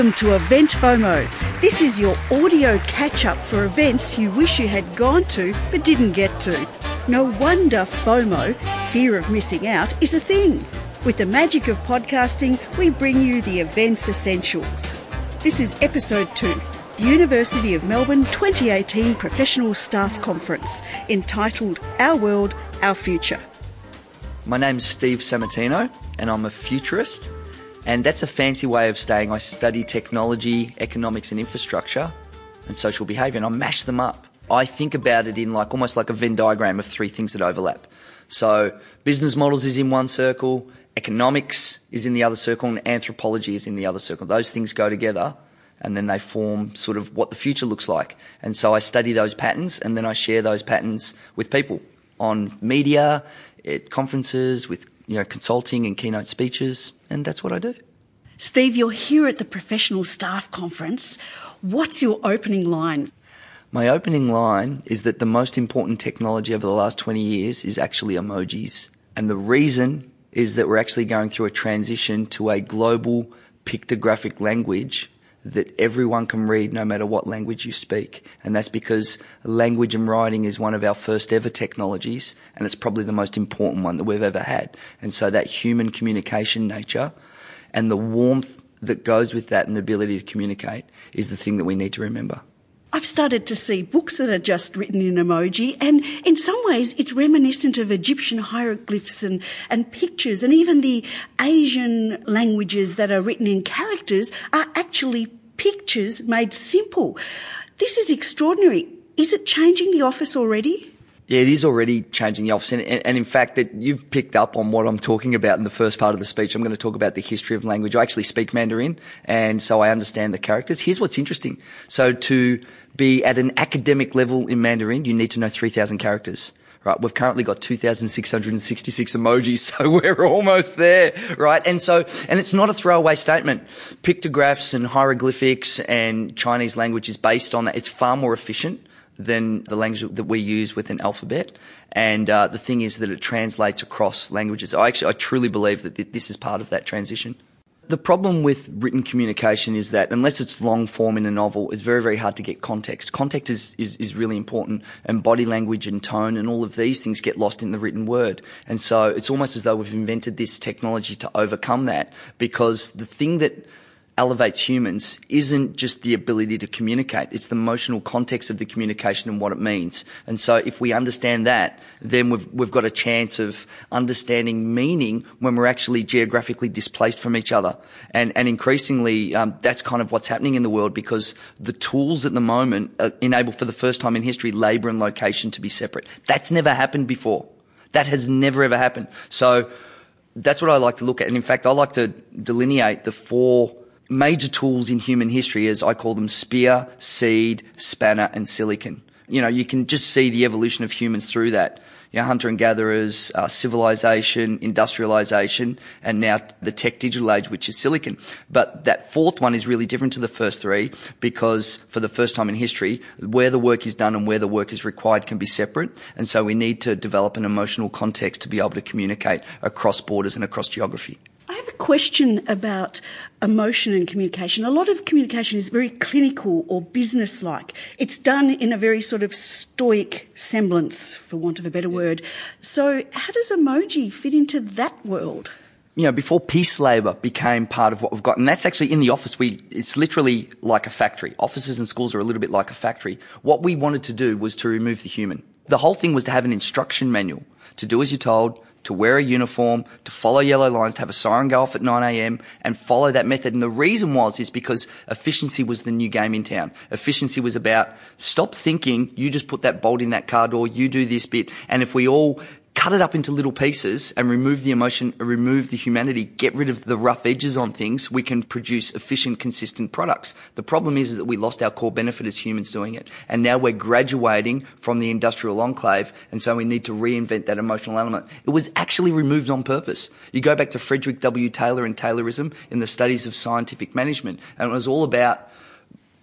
Welcome to Event FOMO. This is your audio catch up for events you wish you had gone to but didn't get to. No wonder FOMO, fear of missing out, is a thing. With the magic of podcasting, we bring you the events essentials. This is episode 2, the University of Melbourne 2018 Professional Staff Conference, entitled Our World, Our Future. My name's Steve Sammartino, and I'm a futurist. And that's a fancy way of saying I study technology, economics, and infrastructure and social behaviour, and I mash them up. I think about it in like almost like a Venn diagram of three things that overlap. So business models is in one circle, economics is in the other circle, and anthropology is in the other circle. Those things go together and then they form sort of what the future looks like. And so I study those patterns and then I share those patterns with people on media, at conferences, with you know consulting and keynote speeches, and that's what I do. Steve, you're here at the Professional Staff Conference. What's your opening line? My opening line is that the most important technology over the last 20 years is actually emojis. And the reason is that we're actually going through a transition to a global pictographic language that everyone can read no matter what language you speak. And that's because language and writing is one of our first ever technologies and it's probably the most important one that we've ever had. And so that human communication nature and the warmth that goes with that and the ability to communicate is the thing that we need to remember. I've started to see books that are just written in emoji, and in some ways it's reminiscent of Egyptian hieroglyphs and, and pictures, and even the Asian languages that are written in characters are actually pictures made simple. This is extraordinary. Is it changing the office already? Yeah, it is already changing the office. And, and, in fact, that you've picked up on what I'm talking about in the first part of the speech. I'm going to talk about the history of language. I actually speak Mandarin, and so I understand the characters. Here's what's interesting. So to be at an academic level in Mandarin, you need to know 3,000 characters. Right, we've currently got 2,666 emojis, so we're almost there, right? And so, and it's not a throwaway statement. Pictographs and hieroglyphics and Chinese language is based on that. It's far more efficient than the language that we use with an alphabet. And uh, the thing is that it translates across languages. I actually, I truly believe that this is part of that transition. The problem with written communication is that unless it's long form in a novel, it's very, very hard to get context. Context is, is, is really important and body language and tone and all of these things get lost in the written word. And so it's almost as though we've invented this technology to overcome that because the thing that elevates humans isn't just the ability to communicate. It's the emotional context of the communication and what it means. And so if we understand that, then we've, we've got a chance of understanding meaning when we're actually geographically displaced from each other. And, and increasingly, um, that's kind of what's happening in the world because the tools at the moment uh, enable for the first time in history labor and location to be separate. That's never happened before. That has never ever happened. So that's what I like to look at. And in fact, I like to delineate the four major tools in human history as I call them spear, seed, spanner, and silicon. You know, you can just see the evolution of humans through that. You know, hunter and gatherers, uh, civilization, industrialization, and now the tech digital age, which is silicon. But that fourth one is really different to the first three because for the first time in history, where the work is done and where the work is required can be separate. And so we need to develop an emotional context to be able to communicate across borders and across geography question about emotion and communication. A lot of communication is very clinical or business like. It's done in a very sort of stoic semblance, for want of a better word. So, how does emoji fit into that world? you know, before piece labour became part of what we've got, and that's actually in the office, we, it's literally like a factory. Offices and schools are a little bit like a factory. What we wanted to do was to remove the human. The whole thing was to have an instruction manual to do as you're told, to wear a uniform, to follow yellow lines, to have a siren go off at 9am and follow that method. And the reason was is because efficiency was the new game in town. Efficiency was about stop thinking, you just put that bolt in that car door, you do this bit. And if we all cut it up into little pieces and remove the emotion, remove the humanity, get rid of the rough edges on things, we can produce efficient, consistent products. The problem is, is that we lost our core benefit as humans doing it. And now we're graduating from the industrial enclave. And so we need to reinvent that emotional element. It was actually removed on purpose. You go back to Frederick W. Taylor and Taylorism in the studies of scientific management. And it was all about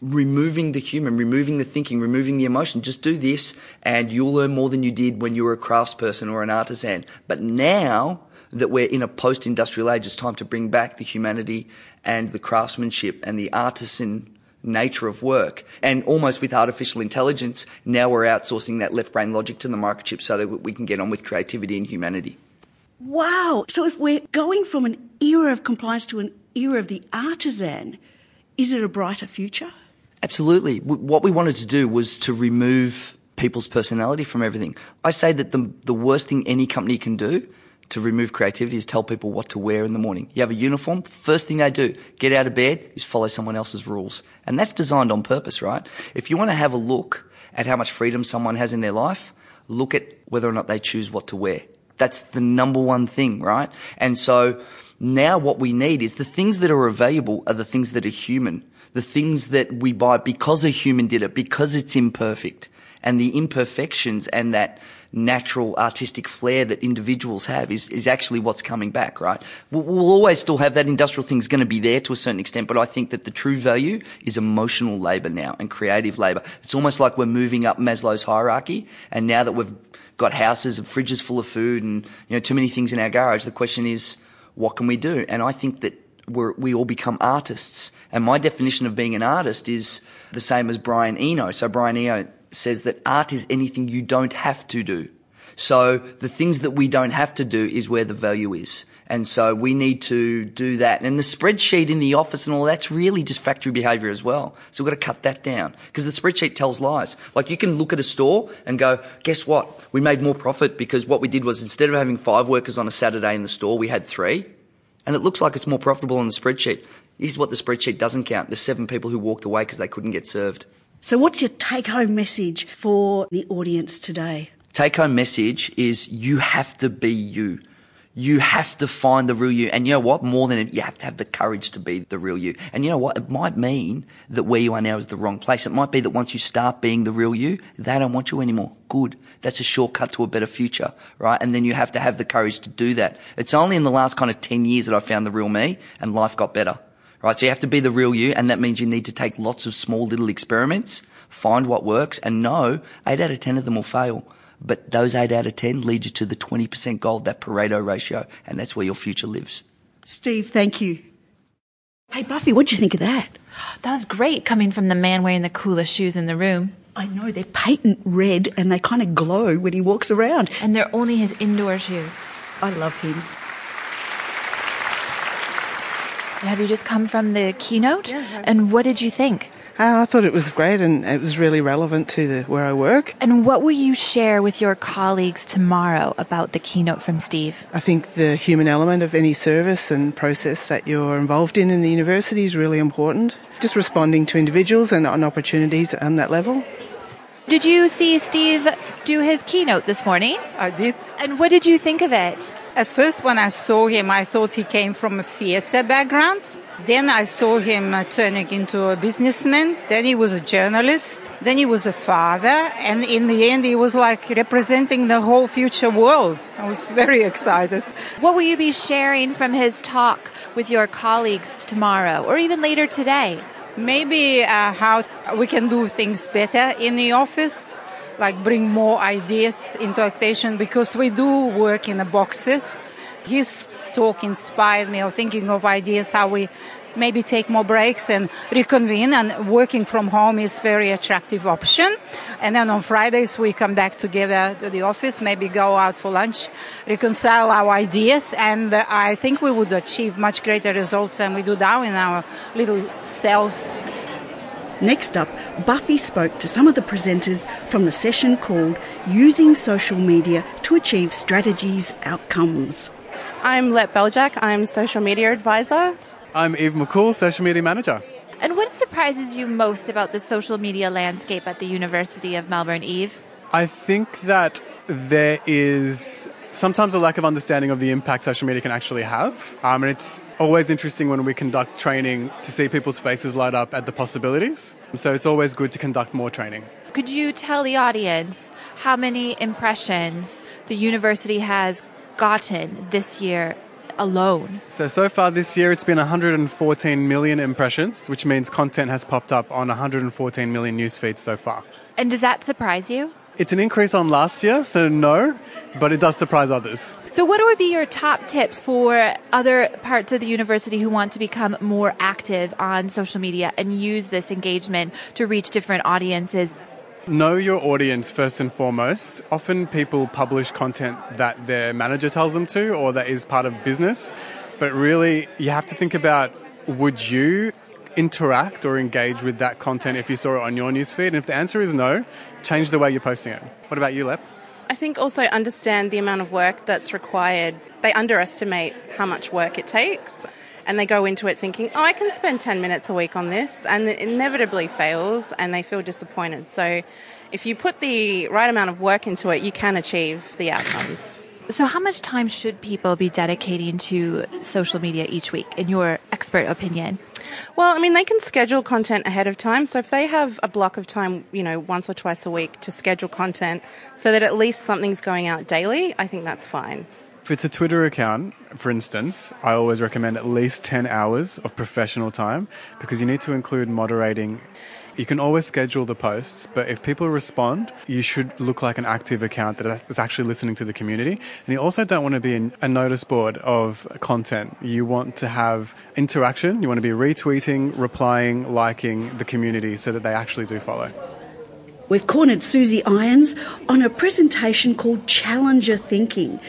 removing the human, removing the thinking, removing the emotion. Just do this and you'll learn more than you did when you were a craftsperson or an artisan. But now that we're in a post-industrial age. It's time to bring back the humanity and the craftsmanship and the artisan nature of work. And almost with artificial intelligence, now we're outsourcing that left brain logic to the microchip so that we can get on with creativity and humanity. Wow. So if we're going from an era of compliance to an era of the artisan, is it a brighter future? Absolutely. What we wanted to do was to remove people's personality from everything. I say that the, the worst thing any company can do to remove creativity is tell people what to wear in the morning. You have a uniform, first thing they do, get out of bed, is follow someone else's rules. And that's designed on purpose, right? If you want to have a look at how much freedom someone has in their life, look at whether or not they choose what to wear. That's the number one thing, right? And so now what we need is the things that are available are the things that are human. The things that we buy because a human did it, because it's imperfect. And the imperfections and that natural artistic flair that individuals have is, is actually what's coming back, right? We'll, we'll always still have that industrial thing's going to be there to a certain extent, but I think that the true value is emotional labor now and creative labor. It's almost like we're moving up Maslow's hierarchy, and now that we've got houses and fridges full of food and you know too many things in our garage, the question is, what can we do? And I think that we we all become artists. And my definition of being an artist is the same as Brian Eno. So Brian Eno says that art is anything you don't have to do. So the things that we don't have to do is where the value is. And so we need to do that. And the spreadsheet in the office and all that's really just factory behavior as well. So we've got to cut that down because the spreadsheet tells lies. Like you can look at a store and go, guess what? We made more profit because what we did was instead of having five workers on a Saturday in the store, we had three. And it looks like it's more profitable on the spreadsheet. This is what the spreadsheet doesn't count. The seven people who walked away because they couldn't get served. So, what's your take home message for the audience today? Take home message is you have to be you. You have to find the real you. And you know what? More than it, you have to have the courage to be the real you. And you know what? It might mean that where you are now is the wrong place. It might be that once you start being the real you, they don't want you anymore. Good. That's a shortcut to a better future, right? And then you have to have the courage to do that. It's only in the last kind of 10 years that I found the real me and life got better right? So you have to be the real you, and that means you need to take lots of small little experiments, find what works, and know eight out of 10 of them will fail. But those eight out of 10 lead you to the 20% goal, that Pareto ratio, and that's where your future lives. Steve, thank you. Hey, Buffy, what'd you think of that? That was great coming from the man wearing the coolest shoes in the room. I know, they're patent red and they kind of glow when he walks around. And they're only his indoor shoes. I love him. Have you just come from the keynote? Yeah. And what did you think? Uh, I thought it was great and it was really relevant to the, where I work. And what will you share with your colleagues tomorrow about the keynote from Steve? I think the human element of any service and process that you're involved in in the university is really important. Just responding to individuals and on opportunities on that level. Did you see Steve do his keynote this morning? I did. And what did you think of it? At first, when I saw him, I thought he came from a theater background. Then I saw him uh, turning into a businessman. Then he was a journalist. Then he was a father. And in the end, he was like representing the whole future world. I was very excited. What will you be sharing from his talk with your colleagues tomorrow or even later today? Maybe uh, how we can do things better in the office, like bring more ideas into equation because we do work in the boxes. His talk inspired me of thinking of ideas how we maybe take more breaks and reconvene and working from home is very attractive option and then on fridays we come back together to the office maybe go out for lunch reconcile our ideas and uh, i think we would achieve much greater results than we do now in our little cells Next up, Buffy spoke to some of the presenters from the session called Using Social Media to Achieve Strategies Outcomes. I'm Lep Beljak, I'm Social Media Advisor. I'm Eve McCool, Social Media Manager. And what surprises you most about the social media landscape at the University of Melbourne, Eve? I think that there is sometimes a lack of understanding of the impact social media can actually have. Um, and it's always interesting when we conduct training to see people's faces light up at the possibilities. So it's always good to conduct more training. Could you tell the audience how many impressions the university has gotten this year alone? So, so far this year it's been 114 million impressions, which means content has popped up on 114 million news feeds so far. And does that surprise you? It's an increase on last year, so no. but it does surprise others. So, what would be your top tips for other parts of the university who want to become more active on social media and use this engagement to reach different audiences? Know your audience first and foremost. Often people publish content that their manager tells them to or that is part of business, but really you have to think about would you interact or engage with that content if you saw it on your newsfeed? And if the answer is no, change the way you're posting it. What about you, Lep? I think also understand the amount of work that's required. They underestimate how much work it takes and they go into it thinking, oh, I can spend 10 minutes a week on this, and it inevitably fails and they feel disappointed. So if you put the right amount of work into it, you can achieve the outcomes. So, how much time should people be dedicating to social media each week, in your expert opinion? Well, I mean, they can schedule content ahead of time. So, if they have a block of time, you know, once or twice a week to schedule content so that at least something's going out daily, I think that's fine. If it's a Twitter account, for instance, I always recommend at least 10 hours of professional time because you need to include moderating you can always schedule the posts, but if people respond, you should look like an active account that is actually listening to the community. And you also don't want to be a notice board of content. You want to have interaction. You want to be retweeting, replying, liking the community so that they actually do follow. We've cornered Susie Irons on a presentation called Challenger Thinking.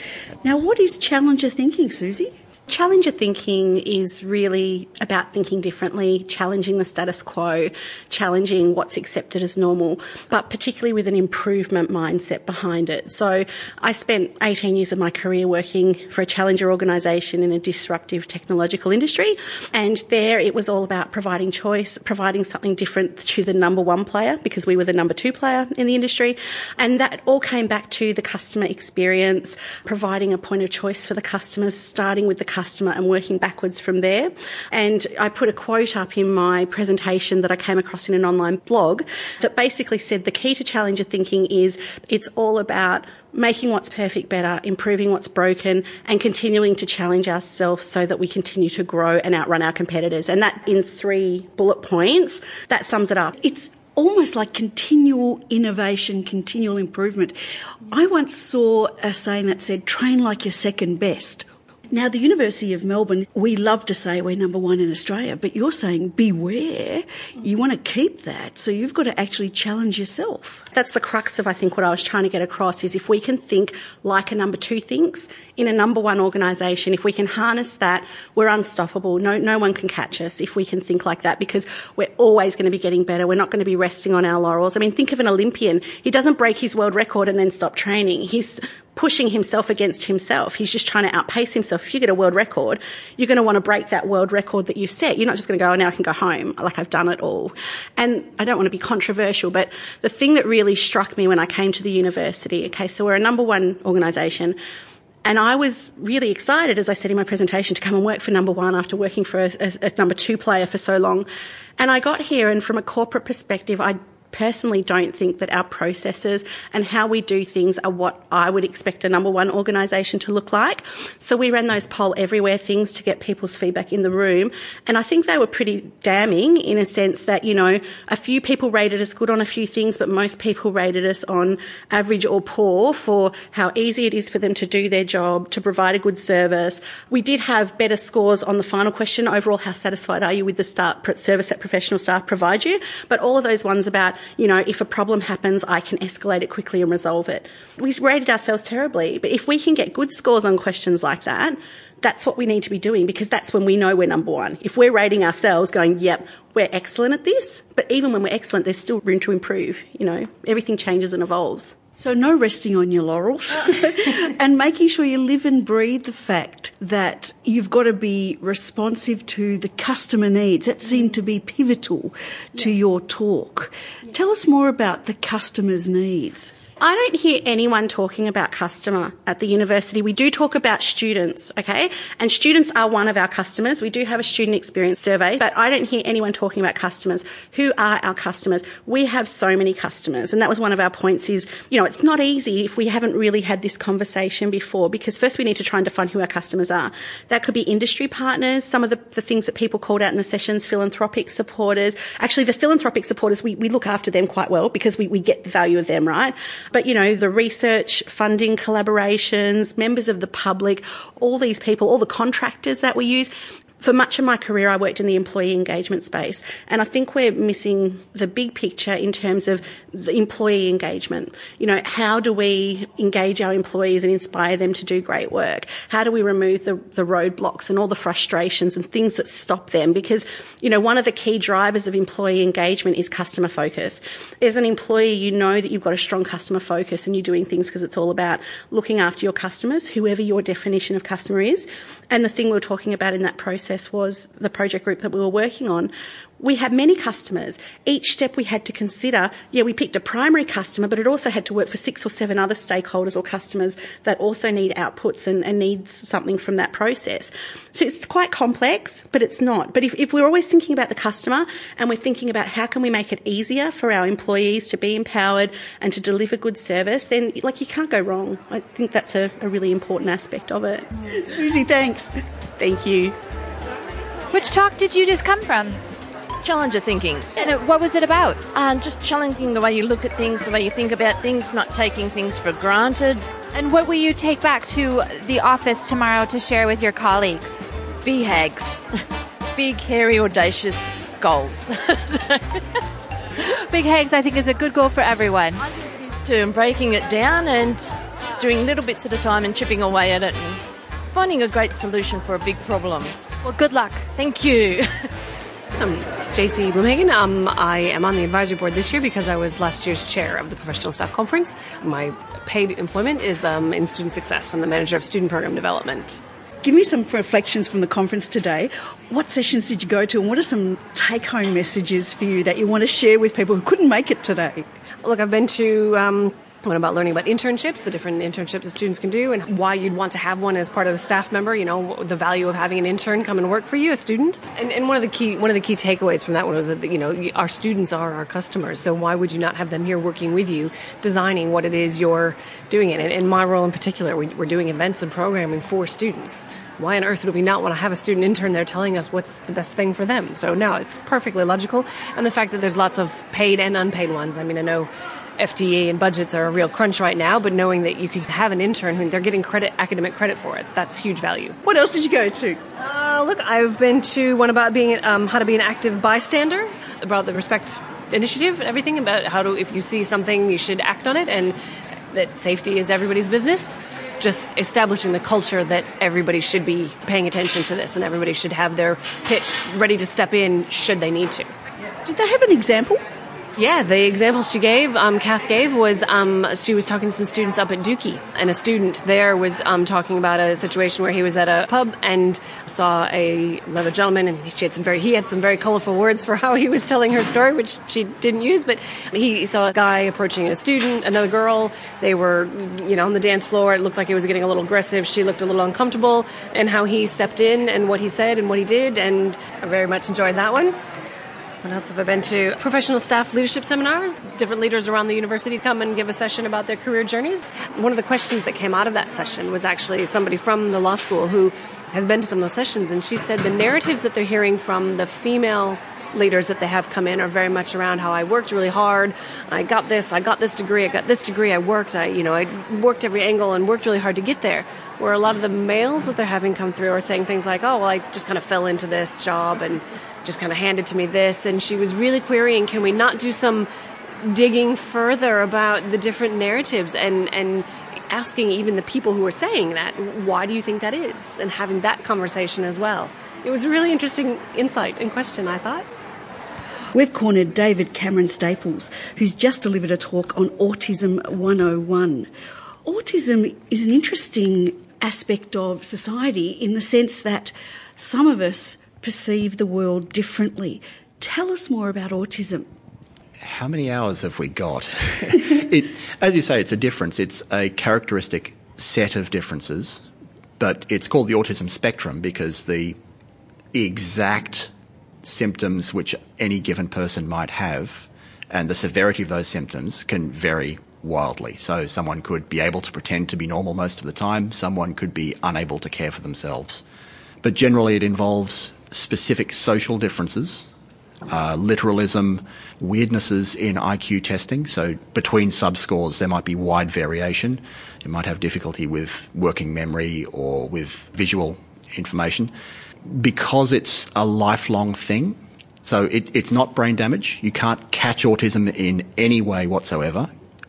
Now, what is Challenger Thinking, Susie? Challenger thinking is really about thinking differently, challenging the status quo, challenging what's accepted as normal, but particularly with an improvement mindset behind it. So I spent 18 years of my career working for a challenger organisation in a disruptive technological industry. And there it was all about providing choice, providing something different to the number one player because we were the number two player in the industry. And that all came back to the customer experience, providing a point of choice for the customers, starting with the customer and working backwards from there. And I put a quote up in my presentation that I came across in an online blog that basically said the key to challenger thinking is it's all about making what's perfect better, improving what's broken, and continuing to challenge ourselves so that we continue to grow and outrun our competitors. And that in three bullet points, that sums it up. It's almost like continual innovation, continual improvement. I once saw a saying that said, train like your second best. Now, the University of Melbourne, we love to say we're number one in Australia, but you're saying beware. You want to keep that, so you've got to actually challenge yourself. That's the crux of, I think, what I was trying to get across is if we can think like a number two thinks in a number one organisation, if we can harness that, we're unstoppable. No, no one can catch us if we can think like that because we're always going to be getting better. We're not going to be resting on our laurels. I mean, think of an Olympian. He doesn't break his world record and then stop training. He's pushing himself against himself. He's just trying to outpace himself. If you get a world record, you're going to want to break that world record that you've set. You're not just going to go, oh, now I can go home. Like I've done it all. And I don't want to be controversial, but the thing that really struck me when I came to the university, okay, so we're a number one organisation. And I was really excited, as I said in my presentation, to come and work for number one after working for a, a, a number two player for so long. And I got here, and from a corporate perspective, I personally don't think that our processes and how we do things are what I would expect a number one organisation to look like. So we ran those poll everywhere things to get people's feedback in the room. And I think they were pretty damning in a sense that, you know, a few people rated us good on a few things, but most people rated us on average or poor for how easy it is for them to do their job, to provide a good service. We did have better scores on the final question overall, how satisfied are you with the start service that professional staff provide you? But all of those ones about you know, if a problem happens, I can escalate it quickly and resolve it. We rated ourselves terribly, but if we can get good scores on questions like that, that's what we need to be doing because that's when we know we're number one. If we're rating ourselves going, yep, we're excellent at this, but even when we're excellent, there's still room to improve. You know, everything changes and evolves. So, no resting on your laurels and making sure you live and breathe the fact that you've got to be responsive to the customer needs. That seemed to be pivotal to your talk. Tell us more about the customer's needs. I don't hear anyone talking about customer at the university. We do talk about students, okay? And students are one of our customers. We do have a student experience survey, but I don't hear anyone talking about customers. Who are our customers? We have so many customers. And that was one of our points is, you know, it's not easy if we haven't really had this conversation before because first we need to try and define who our customers are. That could be industry partners, some of the, the things that people called out in the sessions, philanthropic supporters. Actually, the philanthropic supporters, we, we look after them quite well because we, we get the value of them, right? But, you know, the research, funding collaborations, members of the public, all these people, all the contractors that we use, for much of my career, I worked in the employee engagement space, and I think we're missing the big picture in terms of the employee engagement. You know, how do we engage our employees and inspire them to do great work? How do we remove the, the roadblocks and all the frustrations and things that stop them? Because, you know, one of the key drivers of employee engagement is customer focus. As an employee, you know that you've got a strong customer focus and you're doing things because it's all about looking after your customers, whoever your definition of customer is. And the thing we're talking about in that process was the project group that we were working on. We had many customers. Each step we had to consider, yeah, we picked a primary customer, but it also had to work for six or seven other stakeholders or customers that also need outputs and, and needs something from that process. So it's quite complex, but it's not. But if, if we're always thinking about the customer and we're thinking about how can we make it easier for our employees to be empowered and to deliver good service, then like you can't go wrong. I think that's a, a really important aspect of it. Susie, thanks. Thank you. Which talk did you just come from? Challenger thinking. And it, what was it about? Um, just challenging the way you look at things, the way you think about things, not taking things for granted. And what will you take back to the office tomorrow to share with your colleagues? BHAGs. Big, hairy, audacious goals. Big Hags, I think, is a good goal for everyone. to breaking it down and doing little bits at a time and chipping away at it and finding a great solution for a big problem. Well, good luck. Thank you. I'm JC Bloomhagen. Um, I am on the advisory board this year because I was last year's chair of the Professional Staff Conference. My paid employment is um, in student success. I'm the manager of student program development. Give me some reflections from the conference today. What sessions did you go to, and what are some take home messages for you that you want to share with people who couldn't make it today? Look, I've been to um, one about learning about internships, the different internships that students can do, and why you'd want to have one as part of a staff member. You know, the value of having an intern come and work for you, a student. And, and one of the key one of the key takeaways from that one was that you know our students are our customers. So why would you not have them here working with you, designing what it is you're doing? It. And in my role in particular, we, we're doing events and programming for students. Why on earth would we not want to have a student intern there telling us what's the best thing for them? So now it's perfectly logical, and the fact that there's lots of paid and unpaid ones. I mean, I know. FTE and budgets are a real crunch right now, but knowing that you could have an intern who they're getting credit, academic credit for it, that's huge value. What else did you go to? Uh, look, I've been to one about being um, how to be an active bystander, about the respect initiative, everything about how to if you see something you should act on it, and that safety is everybody's business. Just establishing the culture that everybody should be paying attention to this, and everybody should have their pitch ready to step in should they need to. Did they have an example? Yeah, the example she gave, um, Kath gave, was um, she was talking to some students up at Dookie, and a student there was um, talking about a situation where he was at a pub and saw a another gentleman, and she had some very he had some very colorful words for how he was telling her story, which she didn't use, but he saw a guy approaching a student, another girl. They were, you know, on the dance floor. It looked like he was getting a little aggressive. She looked a little uncomfortable, and how he stepped in and what he said and what he did, and I very much enjoyed that one. What else have I been to? Professional staff leadership seminars. Different leaders around the university come and give a session about their career journeys. One of the questions that came out of that session was actually somebody from the law school who has been to some of those sessions, and she said the narratives that they're hearing from the female leaders that they have come in are very much around how I worked really hard. I got this, I got this degree, I got this degree, I worked, I, you know, I worked every angle and worked really hard to get there. Where a lot of the males that they're having come through are saying things like, oh, well, I just kind of fell into this job and just kind of handed to me this. And she was really querying, can we not do some digging further about the different narratives and, and asking even the people who are saying that, why do you think that is? And having that conversation as well. It was a really interesting insight and question, I thought. We've cornered David Cameron Staples, who's just delivered a talk on Autism 101. Autism is an interesting aspect of society in the sense that some of us perceive the world differently. Tell us more about autism. How many hours have we got? it, as you say, it's a difference. It's a characteristic set of differences, but it's called the autism spectrum because the exact symptoms which any given person might have and the severity of those symptoms can vary wildly. So someone could be able to pretend to be normal most of the time, someone could be unable to care for themselves. But generally it involves specific social differences uh, literalism, weirdnesses in IQ testing. So between subscores, there might be wide variation. You might have difficulty with working memory or with visual information. Because it's a lifelong thing, so it, it's not brain damage. You can't catch autism in any way whatsoever.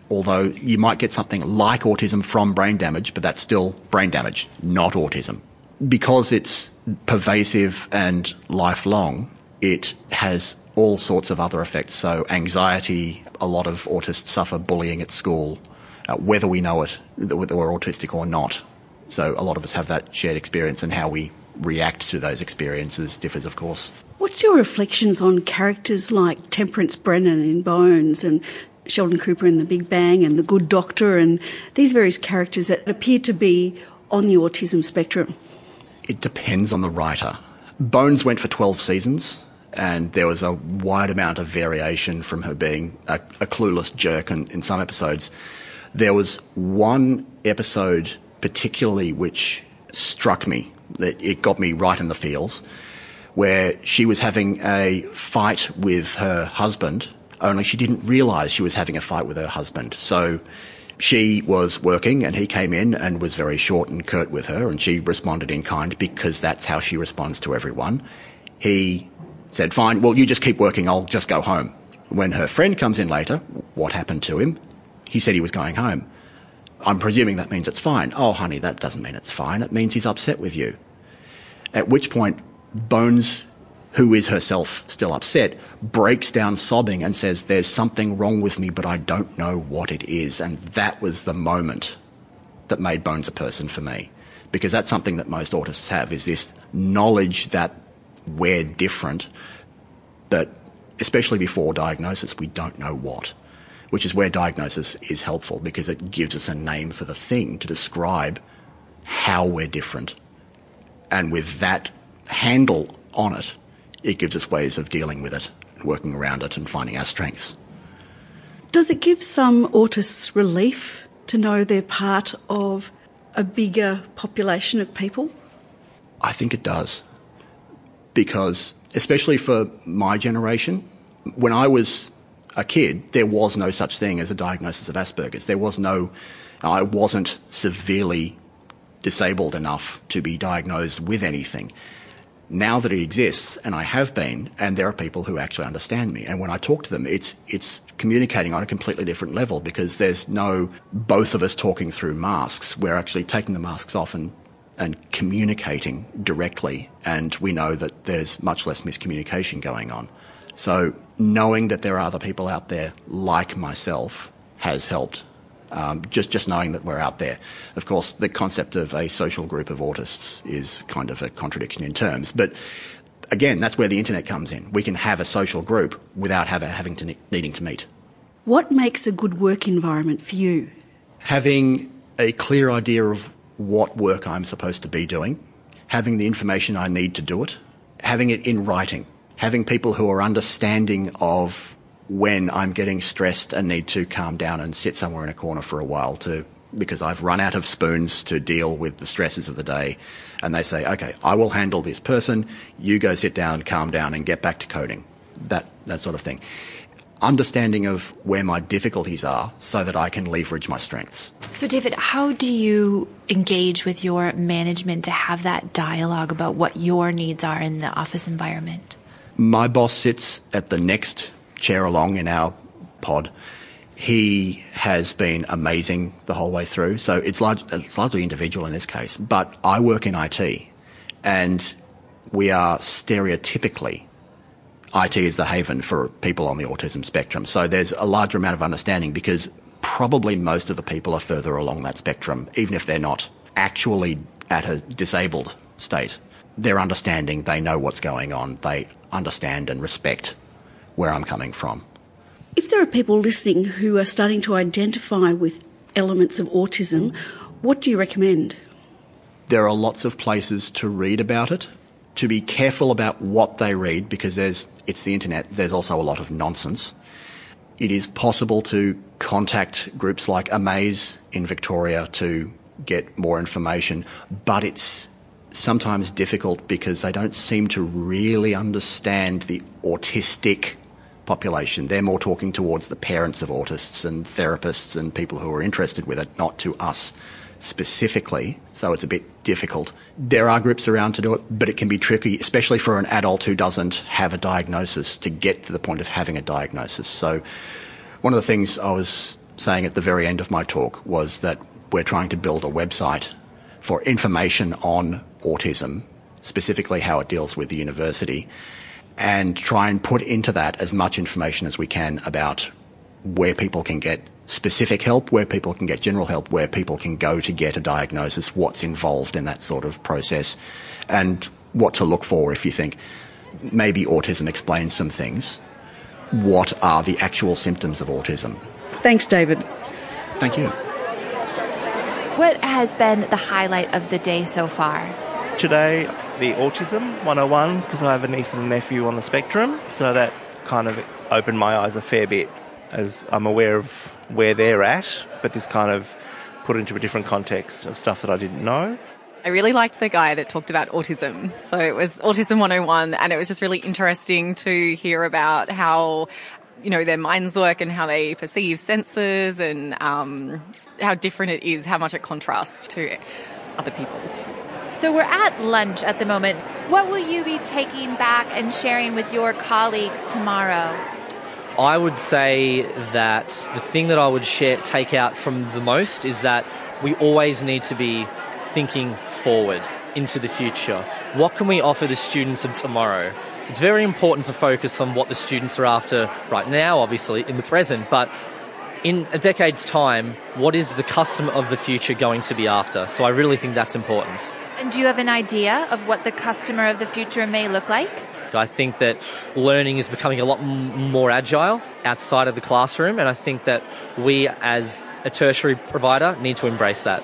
Although you might get something like autism from brain damage, but that's still brain damage, not autism. Because it's pervasive and lifelong, it has all sorts of other effects. So anxiety, a lot of autists suffer bullying at school, uh, whether we know it, whether we're autistic or not. So a lot of us have that shared experience and how we react to those experiences differs, of course. What's your reflections on characters like Temperance Brennan in Bones and Sheldon Cooper in The Big Bang and The Good Doctor and these various characters that appear to be on the autism spectrum? It depends on the writer. Bones went for 12 seasons and there was a wide amount of variation from her being a, a clueless jerk in, in some episodes. There was one episode particularly which struck me, that it got me right in the feels, where she was having a fight with her husband, only she didn't realise she was having a fight with her husband. So she was working and he came in and was very short and curt with her and she responded in kind because that's how she responds to everyone. He said, fine, well, you just keep working, I'll just go home. When her friend comes in later, what happened to him? He said he was going home. I'm presuming that means it's fine. Oh, honey, that doesn't mean it's fine. It means he's upset with you. At which point, Bones, who is herself still upset, breaks down sobbing and says, There's something wrong with me, but I don't know what it is. And that was the moment that made Bones a person for me. Because that's something that most autists have, is this knowledge that we're different, but especially before diagnosis, we don't know what which is where diagnosis is helpful because it gives us a name for the thing to describe how we're different. And with that handle on it, it gives us ways of dealing with it and working around it and finding our strengths. Does it give some autists relief to know they're part of a bigger population of people? I think it does. Because, especially for my generation, when I was a kid, there was no such thing as a diagnosis of Asperger's. There was no, I wasn't severely disabled enough to be diagnosed with anything. Now that it exists, and I have been, and there are people who actually understand me, and when I talk to them, it's it's communicating on a completely different level because there's no both of us talking through masks. We're actually taking the masks off and and communicating directly, and we know that there's much less miscommunication going on. So knowing that there are other people out there like myself has helped. Um, just just knowing that we're out there. Of course, the concept of a social group of autists is kind of a contradiction in terms, but again, that's where the internet comes in. We can have a social group without have, having to needing to meet. What makes a good work environment for you? Having a clear idea of what work I'm supposed to be doing, having the information I need to do it, having it in writing having people who are understanding of when I'm getting stressed and need to calm down and sit somewhere in a corner for a while to because I've run out of spoons to deal with the stresses of the day. And they say, okay, I will handle this person. You go sit down, calm down, and get back to coding. That, that sort of thing. Understanding of where my difficulties are so that I can leverage my strengths. So, David, how do you engage with your management to have that dialogue about what your needs are in the office environment? My boss sits at the next chair along in our pod. He has been amazing the whole way through. So it's, large, it's largely individual in this case. But I work in IT, and we are stereotypically IT is the haven for people on the autism spectrum. So there's a larger amount of understanding because probably most of the people are further along that spectrum, even if they're not actually at a disabled state. They're understanding, they know what's going on, they understand and respect where I'm coming from. If there are people listening who are starting to identify with elements of autism, what do you recommend? There are lots of places to read about it. To be careful about what they read because there's it's the internet, there's also a lot of nonsense. It is possible to contact groups like Amaze in Victoria to get more information, but it's sometimes difficult because they don't seem to really understand the autistic population. They're more talking towards the parents of autists and therapists and people who are interested with it, not to us specifically. So it's a bit difficult. There are groups around to do it, but it can be tricky, especially for an adult who doesn't have a diagnosis to get to the point of having a diagnosis. So one of the things I was saying at the very end of my talk was that we're trying to build a website for information on autism, specifically how it deals with the university, and try and put into that as much information as we can about where people can get specific help, where people can get general help, where people can go to get a diagnosis, what's involved in that sort of process, and what to look for if you think maybe autism explains some things. What are the actual symptoms of autism? Thanks, David. Thank you. What has been the highlight of the day so far? Today, the Autism 101, because I have a niece and a nephew on the spectrum, so that kind of opened my eyes a fair bit as I'm aware of where they're at, but this kind of put into a different context of stuff that I didn't know. I really liked the guy that talked about autism. So it was Autism 101, and it was just really interesting to hear about how, you know, their minds work and how they perceive senses and um, how different it is, how much it contrasts to other people's. So we're at lunch at the moment. What will you be taking back and sharing with your colleagues tomorrow? I would say that the thing that I would share, take out from the most is that we always need to be thinking forward into the future. What can we offer the students of tomorrow? It's very important to focus on what the students are after right now, obviously, in the present, but in a decade's time, what is the customer of the future going to be after? So I really think that's important. And do you have an idea of what the customer of the future may look like? I think that learning is becoming a lot m- more agile outside of the classroom, and I think that we, as a tertiary provider, need to embrace that.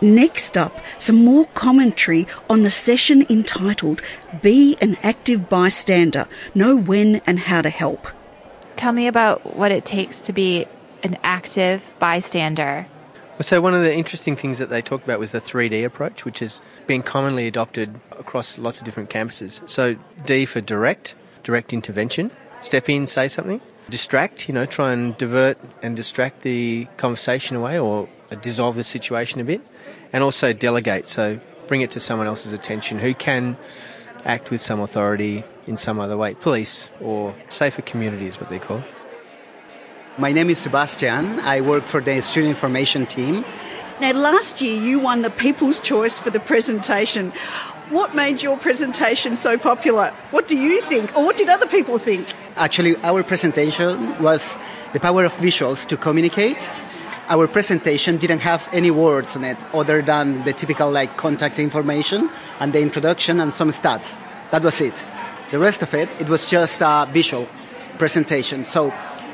Next up, some more commentary on the session entitled Be an Active Bystander Know When and How to Help. Tell me about what it takes to be an active bystander. So, one of the interesting things that they talked about was the 3D approach, which has been commonly adopted across lots of different campuses. So, D for direct, direct intervention, step in, say something, distract, you know, try and divert and distract the conversation away or dissolve the situation a bit, and also delegate, so bring it to someone else's attention who can act with some authority in some other way. Police or safer community is what they call. My name is Sebastian. I work for the student information team. Now, last year you won the People's Choice for the presentation. What made your presentation so popular? What do you think, or what did other people think? Actually, our presentation was the power of visuals to communicate. Our presentation didn't have any words on it other than the typical like contact information and the introduction and some stats. That was it. The rest of it, it was just a visual presentation. So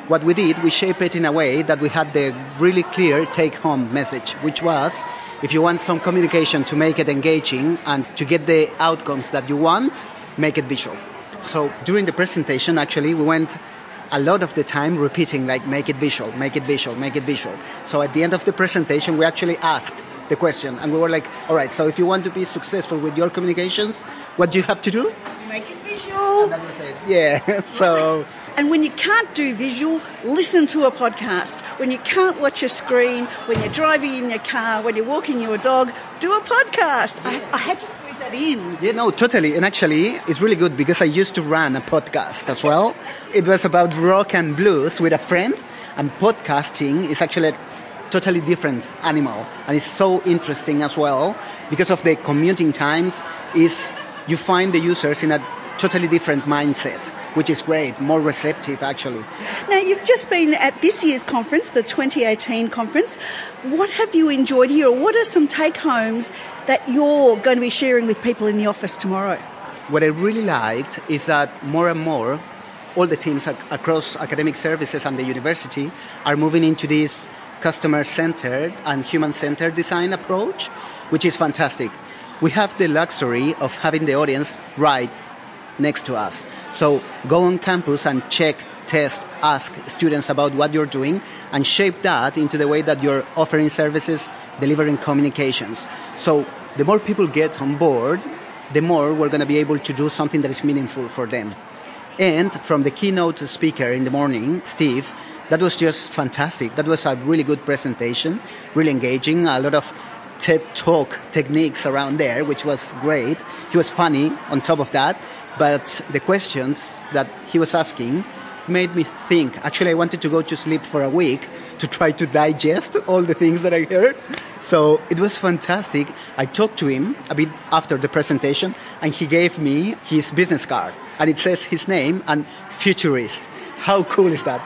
what we did, we shaped it in a way that we had the really clear take home message, which was if you want some communication to make it engaging and to get the outcomes that you want, make it visual. So during the presentation, actually, we went a lot of the time repeating like make it visual, make it visual, make it visual. So at the end of the presentation, we actually asked the question and we were like, all right, so if you want to be successful with your communications, what do you have to do? Make it visual. And that was it. Yeah. so. And when you can't do visual, listen to a podcast. When you can't watch a screen, when you're driving in your car, when you're walking your dog, do a podcast. I, I had to squeeze that in. Yeah, no, totally. And actually, it's really good because I used to run a podcast as well. It was about rock and blues with a friend, and podcasting is actually a totally different animal, and it's so interesting as well because of the commuting times. Is you find the users in a totally different mindset, which is great, more receptive actually. Now, you've just been at this year's conference, the 2018 conference. What have you enjoyed here, or what are some take homes that you're going to be sharing with people in the office tomorrow? What I really liked is that more and more, all the teams ac- across academic services and the university are moving into this customer centered and human centered design approach, which is fantastic. We have the luxury of having the audience right next to us. So go on campus and check, test, ask students about what you're doing and shape that into the way that you're offering services, delivering communications. So the more people get on board, the more we're going to be able to do something that is meaningful for them. And from the keynote speaker in the morning, Steve, that was just fantastic. That was a really good presentation, really engaging, a lot of TED Talk techniques around there, which was great. He was funny on top of that, but the questions that he was asking made me think. Actually, I wanted to go to sleep for a week to try to digest all the things that I heard. So it was fantastic. I talked to him a bit after the presentation, and he gave me his business card, and it says his name and futurist. How cool is that?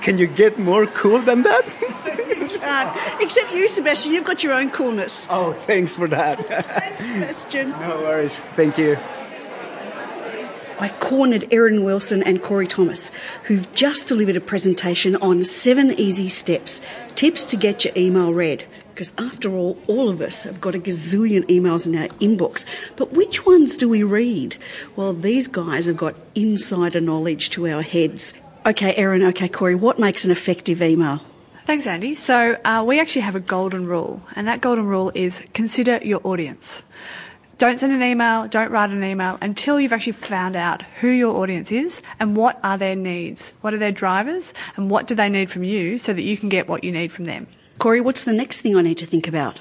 Can you get more cool than that? can't. Except you, Sebastian, you've got your own coolness. Oh, thanks for that. Thanks, Sebastian. No worries. Thank you. I've cornered Erin Wilson and Corey Thomas, who've just delivered a presentation on seven easy steps, tips to get your email read. Because after all, all of us have got a gazillion emails in our inbox. But which ones do we read? Well, these guys have got insider knowledge to our heads. Okay, Erin, okay, Corey, what makes an effective email? Thanks, Andy. So, uh, we actually have a golden rule, and that golden rule is consider your audience. Don't send an email, don't write an email until you've actually found out who your audience is and what are their needs. What are their drivers and what do they need from you so that you can get what you need from them. Corey, what's the next thing I need to think about?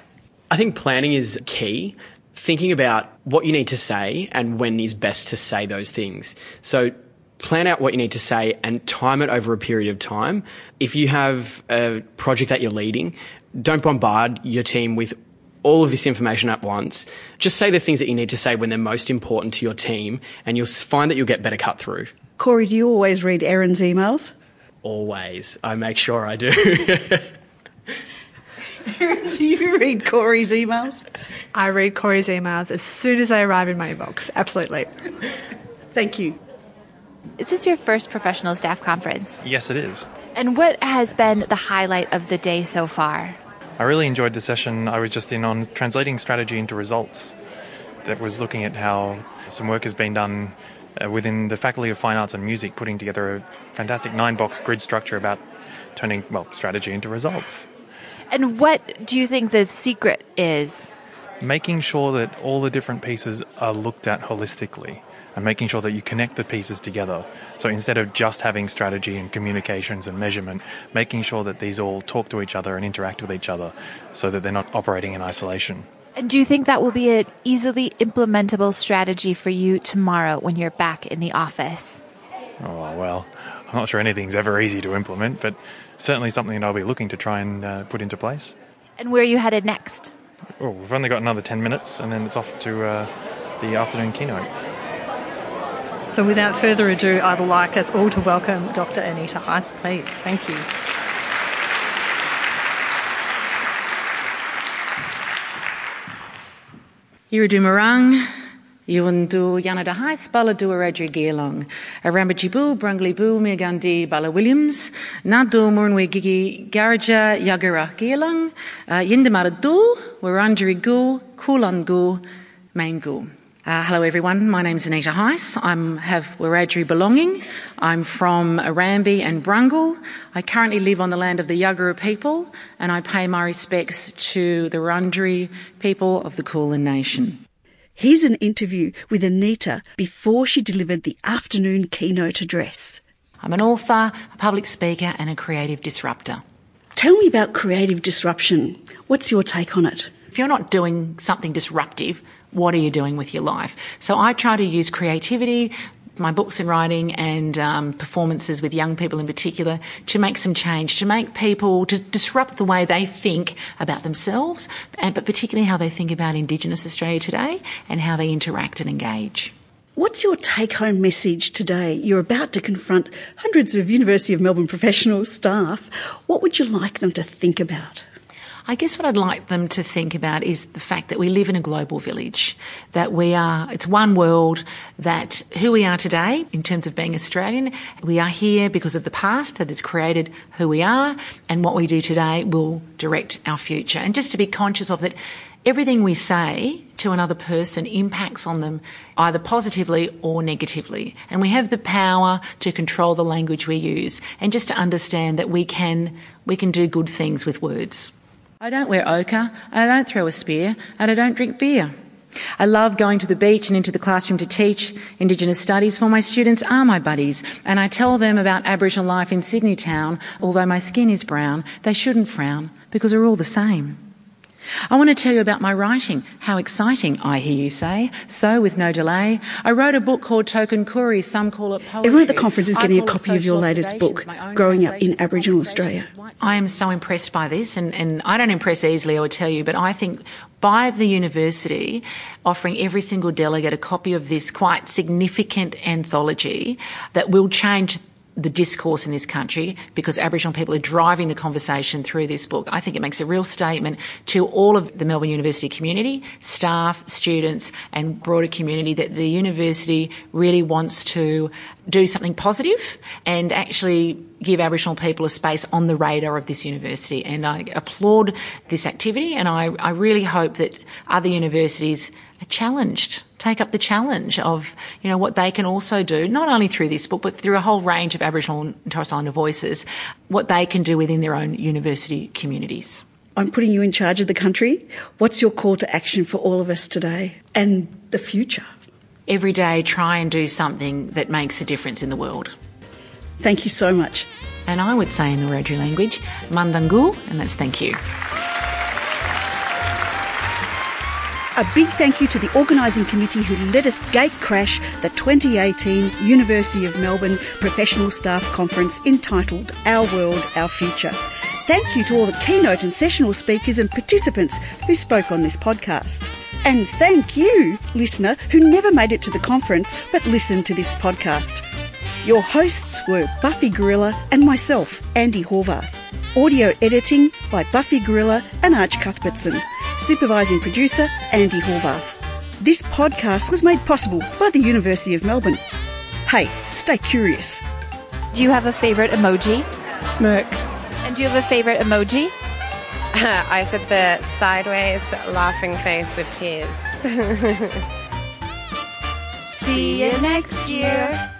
I think planning is key. Thinking about what you need to say and when is best to say those things. So plan out what you need to say and time it over a period of time. If you have a project that you're leading, don't bombard your team with all of this information at once. Just say the things that you need to say when they're most important to your team, and you'll find that you'll get better cut through. Corey, do you always read Erin's emails? Always. I make sure I do. Erin, do you read Corey's emails? I read Corey's emails as soon as they arrive in my inbox. Absolutely. Thank you. Is this your first professional staff conference? Yes, it is. And what has been the highlight of the day so far? I really enjoyed the session I was just in on translating strategy into results. That was looking at how some work has been done uh, within the Faculty of Fine Arts and Music, putting together a fantastic nine box grid structure about turning, well, strategy into results. And what do you think the secret is? Making sure that all the different pieces are looked at holistically and making sure that you connect the pieces together. So instead of just having strategy and communications and measurement, making sure that these all talk to each other and interact with each other so that they're not operating in isolation. And do you think that will be an easily implementable strategy for you tomorrow when you're back in the office? Oh, well, I'm not sure anything's ever easy to implement, but certainly something that I'll be looking to try and uh, put into place. And where are you headed next? Oh, we've only got another 10 minutes and then it's off to uh, the afternoon keynote. So, without further ado, I'd like us all to welcome Dr. Anita Heiss, please. Thank you. Iridumarang, Yuandu Yanada Heiss, Baladu Aredri Geelong, Arambajibu, Brunglibu, Megandi, Bala Williams, Nadu Murnwe Gigi, Garaja, Yagara Geelong, uh, Yindamaradu, Warandri Gu, Kulangu, Maingu. Uh, hello, everyone. My name is Anita Heiss. I have Wiradjuri belonging. I'm from Erambie and Brungle. I currently live on the land of the Yagara people, and I pay my respects to the Wurundjeri people of the Kulin Nation. Here's an interview with Anita before she delivered the afternoon keynote address. I'm an author, a public speaker, and a creative disruptor. Tell me about creative disruption. What's your take on it? If you're not doing something disruptive, what are you doing with your life? So I try to use creativity, my books and writing and um, performances with young people in particular to make some change, to make people, to disrupt the way they think about themselves, and, but particularly how they think about Indigenous Australia today and how they interact and engage. What's your take home message today? You're about to confront hundreds of University of Melbourne professional staff. What would you like them to think about? I guess what I'd like them to think about is the fact that we live in a global village, that we are, it's one world, that who we are today in terms of being Australian, we are here because of the past that has created who we are, and what we do today will direct our future. And just to be conscious of that, everything we say to another person impacts on them either positively or negatively. And we have the power to control the language we use and just to understand that we can, we can do good things with words. I don't wear ochre, I don't throw a spear, and I don't drink beer. I love going to the beach and into the classroom to teach Indigenous studies for my students are my buddies and I tell them about Aboriginal life in Sydney town. Although my skin is brown, they shouldn't frown because we're all the same. I want to tell you about my writing. How exciting, I hear you say. So, with no delay, I wrote a book called Token Koori. Some call it poetry. Everyone at the conference is getting a copy of your latest book, Growing Up in Aboriginal Australia. I am so impressed by this, and, and I don't impress easily, I would tell you, but I think by the university offering every single delegate a copy of this quite significant anthology that will change the discourse in this country because Aboriginal people are driving the conversation through this book. I think it makes a real statement to all of the Melbourne University community, staff, students, and broader community that the university really wants to do something positive and actually give Aboriginal people a space on the radar of this university. And I applaud this activity and I, I really hope that other universities challenged take up the challenge of you know what they can also do not only through this book but through a whole range of Aboriginal and Torres Islander voices what they can do within their own university communities. I'm putting you in charge of the country. What's your call to action for all of us today and the future? Every day try and do something that makes a difference in the world. Thank you so much. And I would say in the Wiradjuri language, mandangu, and that's thank you. A big thank you to the organising committee who let us gate crash the 2018 University of Melbourne Professional Staff Conference entitled Our World, Our Future. Thank you to all the keynote and sessional speakers and participants who spoke on this podcast. And thank you, listener, who never made it to the conference but listened to this podcast. Your hosts were Buffy Gorilla and myself, Andy Horvath. Audio editing by Buffy Gorilla and Arch Cuthbertson. Supervising producer, Andy Horvath. This podcast was made possible by the University of Melbourne. Hey, stay curious. Do you have a favorite emoji? Smirk. And do you have a favorite emoji? I said the sideways laughing face with tears. See you next year.